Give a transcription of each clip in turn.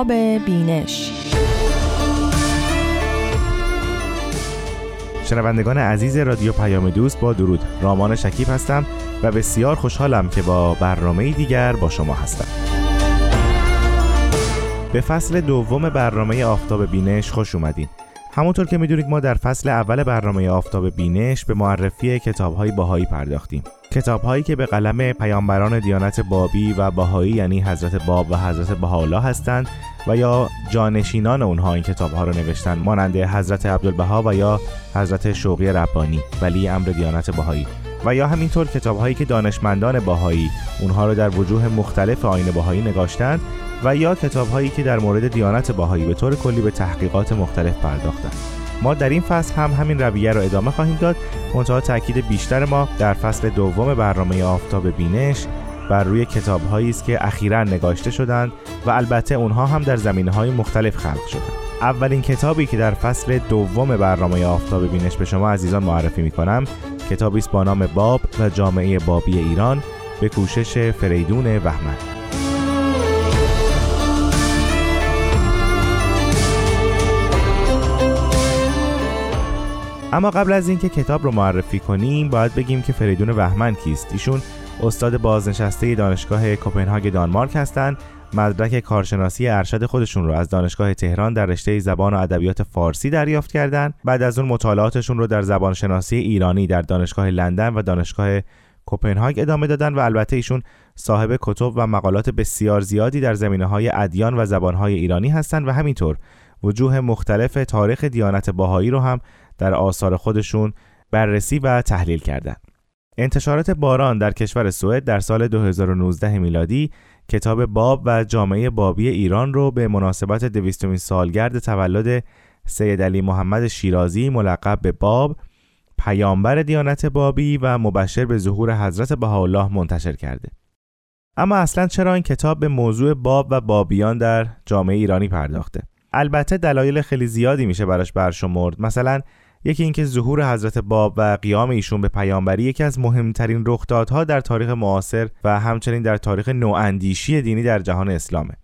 آفتاب بینش. شنوندگان عزیز رادیو پیام دوست با درود. رامان شکیب هستم و بسیار خوشحالم که با برنامه دیگر با شما هستم. به فصل دوم برنامه آفتاب بینش خوش اومدین. همونطور که می‌دونید ما در فصل اول برنامه آفتاب بینش به معرفی کتابهای باهایی پرداختیم. کتابهایی که به قلم پیامبران دیانت بابی و باهایی یعنی حضرت باب و حضرت بهاءالله هستند و یا جانشینان اونها این کتابها رو نوشتن مانند حضرت عبدالبها و یا حضرت شوقی ربانی ولی امر دیانت باهایی و یا همینطور کتابهایی که دانشمندان باهایی اونها رو در وجوه مختلف آین باهایی نگاشتند و یا کتابهایی که در مورد دیانت باهایی به طور کلی به تحقیقات مختلف پرداختند. ما در این فصل هم همین رویه را ادامه خواهیم داد. منتها تاکید بیشتر ما در فصل دوم برنامه آفتاب بینش بر روی کتابهایی است که اخیرا نگاشته شدند و البته اونها هم در زمینه های مختلف خلق شدند. اولین کتابی که در فصل دوم برنامه آفتاب بینش به شما عزیزان معرفی می کنم کتابی است با نام باب و جامعه بابی ایران به کوشش فریدون وحمد اما قبل از اینکه کتاب رو معرفی کنیم باید بگیم که فریدون وحمن کیست. ایشون استاد بازنشسته دانشگاه کوپنهاگ دانمارک هستند مدرک کارشناسی ارشد خودشون رو از دانشگاه تهران در رشته زبان و ادبیات فارسی دریافت کردند بعد از اون مطالعاتشون رو در زبان شناسی ایرانی در دانشگاه لندن و دانشگاه کوپنهاگ ادامه دادن و البته ایشون صاحب کتب و مقالات بسیار زیادی در زمینه های ادیان و زبان ایرانی هستند و همینطور وجوه مختلف تاریخ دیانت باهایی رو هم در آثار خودشون بررسی و تحلیل کردند. انتشارات باران در کشور سوئد در سال 2019 میلادی کتاب باب و جامعه بابی ایران رو به مناسبت دویستمین سالگرد تولد سید علی محمد شیرازی ملقب به باب پیامبر دیانت بابی و مبشر به ظهور حضرت بهاءالله منتشر کرده. اما اصلا چرا این کتاب به موضوع باب و بابیان در جامعه ایرانی پرداخته؟ البته دلایل خیلی زیادی میشه براش برشمرد. مثلا یکی اینکه ظهور حضرت باب و قیام ایشون به پیامبری یکی از مهمترین رخدادها در تاریخ معاصر و همچنین در تاریخ نواندیشی دینی در جهان اسلامه.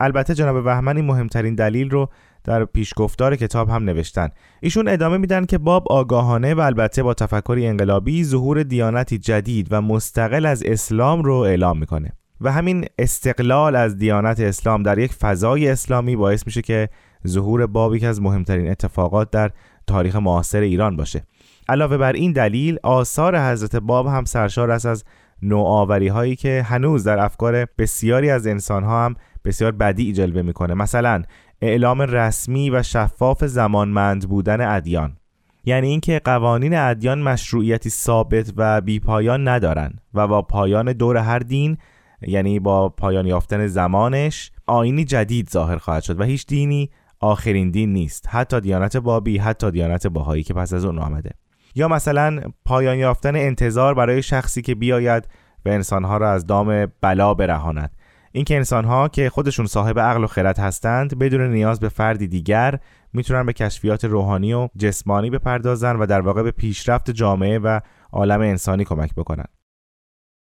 البته جناب بهمن این مهمترین دلیل رو در پیشگفتار کتاب هم نوشتن. ایشون ادامه میدن که باب آگاهانه و البته با تفکری انقلابی ظهور دیانتی جدید و مستقل از اسلام رو اعلام می‌کنه و همین استقلال از دیانت اسلام در یک فضای اسلامی باعث میشه که ظهور باب که از مهمترین اتفاقات در تاریخ معاصر ایران باشه. علاوه بر این دلیل آثار حضرت باب هم سرشار است از نوآوری هایی که هنوز در افکار بسیاری از انسان ها هم بسیار بدی جلوه می‌کنه. مثلا اعلام رسمی و شفاف زمانمند بودن ادیان. یعنی اینکه قوانین ادیان مشروعیتی ثابت و بیپایان ندارن و با پایان دور هر دین یعنی با پایان یافتن زمانش آینی جدید ظاهر خواهد شد و هیچ دینی آخرین دین نیست. حتی دیانت بابی حتی دیانت باهایی که پس از اون آمده. یا مثلا پایان یافتن انتظار برای شخصی که بیاید و انسانها را از دام بلا برهاند. اینکه انسانها که خودشون صاحب عقل و خرد هستند بدون نیاز به فردی دیگر می‌تونن به کشفیات روحانی و جسمانی بپردازن و در واقع به پیشرفت جامعه و عالم انسانی کمک بکنن.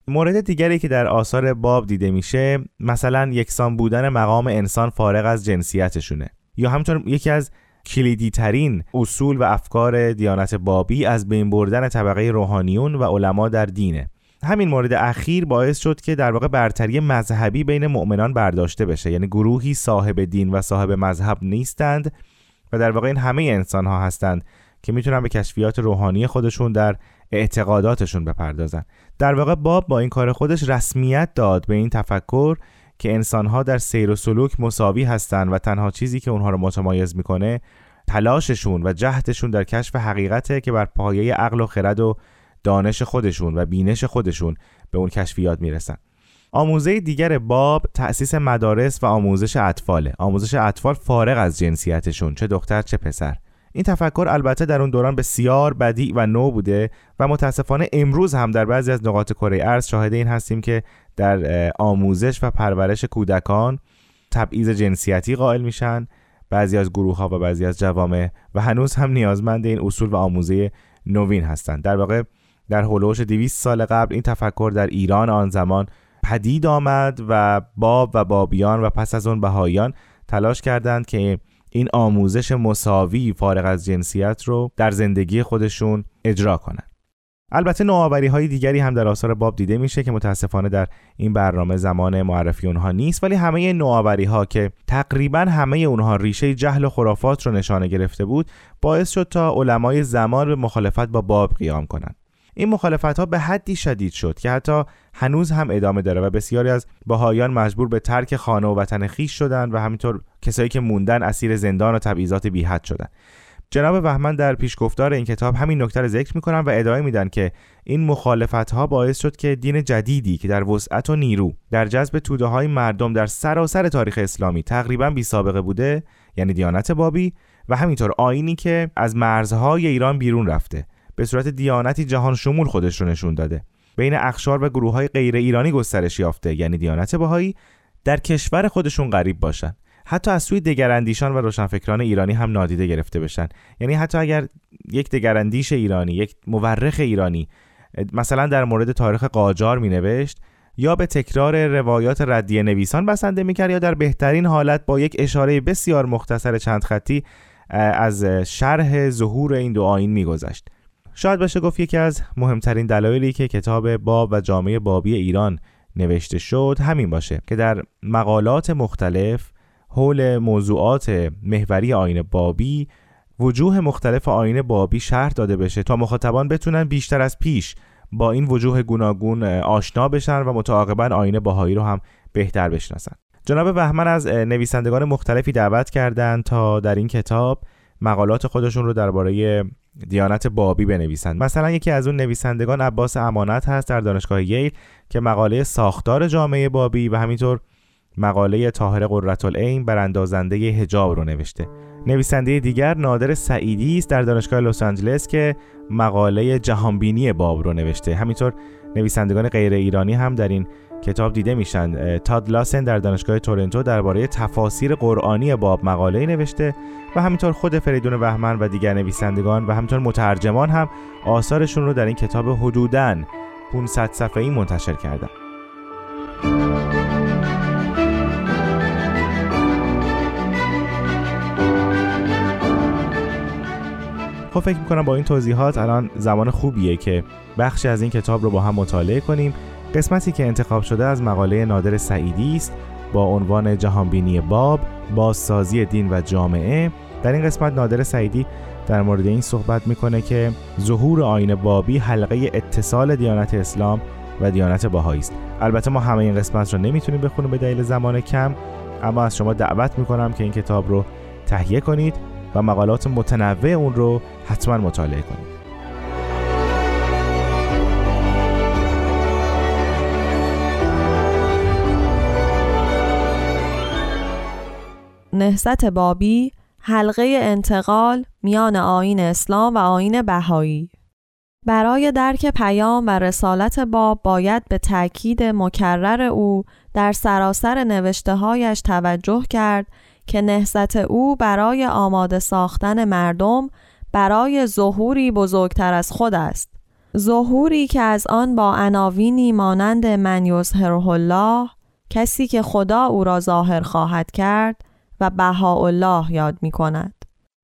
مورد دیگری که در آثار باب دیده میشه مثلا یکسان بودن مقام انسان فارغ از جنسیتشونه. یا همچنین یکی از کلیدی ترین اصول و افکار دیانت بابی از بین بردن طبقه روحانیون و علما در دینه. همین مورد اخیر باعث شد که در واقع برتری مذهبی بین مؤمنان برداشته بشه. یعنی گروهی صاحب دین و صاحب مذهب نیستند و در واقع این همه انسان ها هستند که می‌تونن به کشفیات روحانی خودشون در اعتقاداتشون بپردازن. در واقع باب با این کار خودش رسمیت داد به این تفکر که انسانها در سیر و سلوک مساوی هستند و تنها چیزی که اونها رو متمایز می‌کنه تلاششون و جهدشون در کشف حقیقته که بر پایه عقل و خرد و دانش خودشون و بینش خودشون به اون کشفیات می‌رسن. آموزه دیگر باب تأسیس مدارس و آموزش اطفاله. آموزش اطفال فارغ از جنسیتشون چه دختر چه پسر. این تفکر البته در اون دوران بسیار بدی و نو بوده و متاسفانه امروز هم در بعضی از نقاط کره ارز شاهد این هستیم که در آموزش و پرورش کودکان تبعیض جنسیتی قائل میشن. بعضی از گروه ها و بعضی از جوامع و هنوز هم نیازمند این اصول و آموزه نوین هستند. در واقع در هلوش 200 سال قبل این تفکر در ایران آن زمان پدید آمد و باب و بابیان و پس از اون بهاییان تلاش کردند که این آموزش مساوی فارغ از جنسیت رو در زندگی خودشون اجرا کنند. البته نوآوری های دیگری هم در آثار باب دیده میشه که متاسفانه در این برنامه زمان معرفی اونها نیست ولی همه نوآوری ها که تقریبا همه اونها ریشه جهل و خرافات رو نشانه گرفته بود باعث شد تا علمای زمان به مخالفت با باب قیام کنند این مخالفت ها به حدی شدید شد که حتی هنوز هم ادامه داره و بسیاری از بهایان مجبور به ترک خانه و وطن خیش شدند و همینطور کسایی که موندن اسیر زندان و تبعیضات بیحد شدند جناب وحمن در پیشگفتار این کتاب همین نکته رو ذکر می‌کنن و ادامه میدن که این مخالفت ها باعث شد که دین جدیدی که در وسعت و نیرو در جذب توده های مردم در سراسر تاریخ اسلامی تقریبا بی سابقه بوده یعنی دیانت بابی و همینطور آینی که از مرزهای ایران بیرون رفته. به صورت دیانتی جهان شمول خودش رو نشون داده. بین اخشار و گروه های غیر ایرانی گسترش یافته یعنی دیانت بهایی در کشور خودشون غریب باشن. حتی از سوی دگراندیشان و روشنفکران ایرانی هم نادیده گرفته بشن. یعنی حتی اگر یک دگراندیش ایرانی یک مورخ ایرانی مثلا در مورد تاریخ قاجار می نوشت یا به تکرار روایات ردیه نویسان بسنده می‌کرد یا در بهترین حالت با یک اشاره بسیار مختصر چند خطی از شرح ظهور این دو آین میگذشت. شاید بشه گفت یکی از مهمترین دلایلی که کتاب باب و جامعه بابی ایران نوشته شد همین باشه که در مقالات مختلف حول موضوعات محوری آین بابی وجوه مختلف آین بابی شرح داده بشه تا مخاطبان بتونن بیشتر از پیش با این وجوه گوناگون آشنا بشن و متعاقبا آین باهایی رو هم بهتر بشناسن. جناب بهمن از نویسندگان مختلفی دعوت کردند تا در این کتاب مقالات خودشون رو درباره دیانت بابی بنویسند. مثلا یکی از اون نویسندگان عباس امانت هست در دانشگاه ییل که مقاله ساختار جامعه بابی و همینطور مقاله طاهر قرتالعین براندازنده هجاب رو نوشته. نویسنده دیگر نادر سعیدی است در دانشگاه لس آنجلس که مقاله جهانبینی باب رو نوشته. همینطور نویسندگان غیر ایرانی هم در این کتاب دیده میشن. تاد لاسن در دانشگاه تورنتو درباره تفاسیر قرآنی باب مقاله نوشته و همینطور خود فریدون وهمن و دیگر نویسندگان و همینطور مترجمان هم آثارشون رو در این کتاب حدوداً 500 صفحه‌ای منتشر کردن. خب فکر می‌کنم با این توضیحات الان زمان خوبیه که بخشی از این کتاب رو با هم مطالعه کنیم. قسمتی که انتخاب شده از مقاله نادر سعیدی است با عنوان جهانبینی باب بازسازی دین و جامعه. در این قسمت نادر سعیدی در مورد این صحبت می‌کنه که ظهور آین بابی حلقه اتصال دیانت اسلام و دیانت باهایی است. البته ما همه این قسمت رو نمی‌تونیم بخونیم به دلیل زمان کم اما از شما دعوت می‌کنم که این کتاب رو تهیه کنید و مقالات متنوع اون رو حتما مطالعه کنید. نهضت بابی حلقه انتقال میان آین اسلام و آین بهایی. برای درک پیام و رسالت باب باید به تأکید مکرر او در سراسر نوشته هایش توجه کرد که نهضت او برای آماده ساختن مردم برای ظهوری بزرگتر از خود است. ظهوری که از آن با عناوینی مانند من یظهره الله کسی که خدا او را ظاهر خواهد کرد و بهاءالله یاد می کند.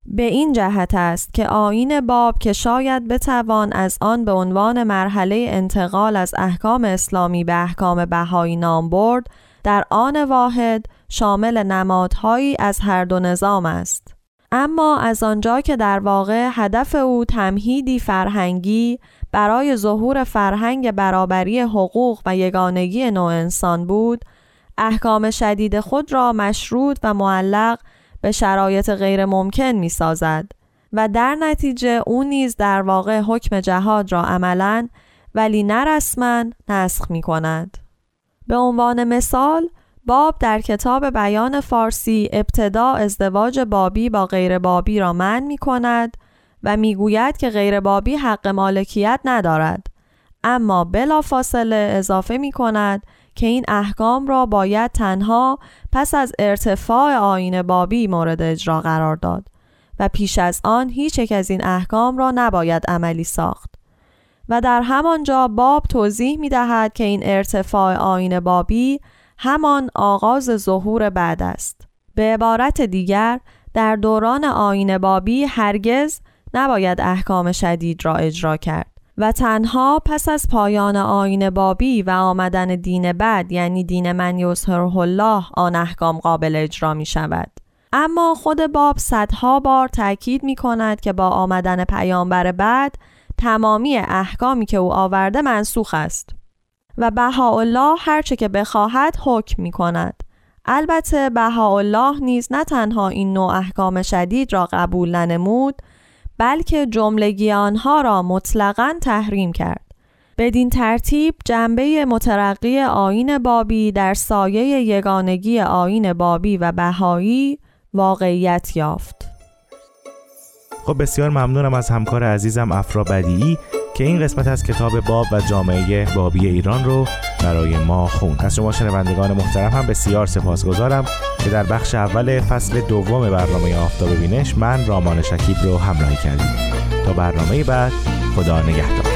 به این جهت است که آین باب که شاید بتوان از آن به عنوان مرحله انتقال از احکام اسلامی به احکام بهایی نام برد در آن واحد شامل نمادهایی از هر دو نظام است. اما از آنجا که در واقع هدف او تمهیدی فرهنگی برای ظهور فرهنگ برابری حقوق و یگانگی نوع انسان بود، احکام شدید خود را مشروط و معلق به شرایط غیر ممکن می سازد و در نتیجه او نیز در واقع حکم جهاد را عملا ولی نه نسخ می کند. به عنوان مثال باب در کتاب بیان فارسی ابتدا ازدواج بابی با غیر بابی را من می کند و می گوید که غیر بابی حق مالکیت ندارد اما بلا فاصله اضافه می کند که این احکام را باید تنها پس از ارتفاع آین بابی مورد اجرا قرار داد و پیش از آن هیچ یک از این احکام را نباید عملی ساخت و در همانجا باب توضیح می دهد که این ارتفاع آین بابی همان آغاز ظهور بعد است. به عبارت دیگر در دوران آین بابی هرگز نباید احکام شدید را اجرا کرد و تنها پس از پایان آین بابی و آمدن دین بعد یعنی دین من یظهره الله آن احکام قابل اجرا می شود. اما خود باب صدها بار تاکید می کند که با آمدن پیامبر بعد تمامی احکامی که او آورده منسوخ است و بهاءالله هرچه که بخواهد حکم می کند. البته بهاءالله نیز نه تنها این نوع احکام شدید را قبول ننمود بلکه جملگی آنها را مطلقا تحریم کرد. بدین ترتیب جنبه مترقی آین بابی در سایه یگانگی آین بابی و بهایی واقعیت یافت. خب بسیار ممنونم از همکار عزیزم افرا بدیعی که این قسمت از کتاب باب و جامعه بابی ایران رو برای ما خون از شما شنوندگان محترم هم بسیار سپاسگزارم که در بخش اول فصل دوم برنامه آفتاب بینش من رامان شکیب رو همراهی کردیم. تا برنامه بعد خدا نگهدار.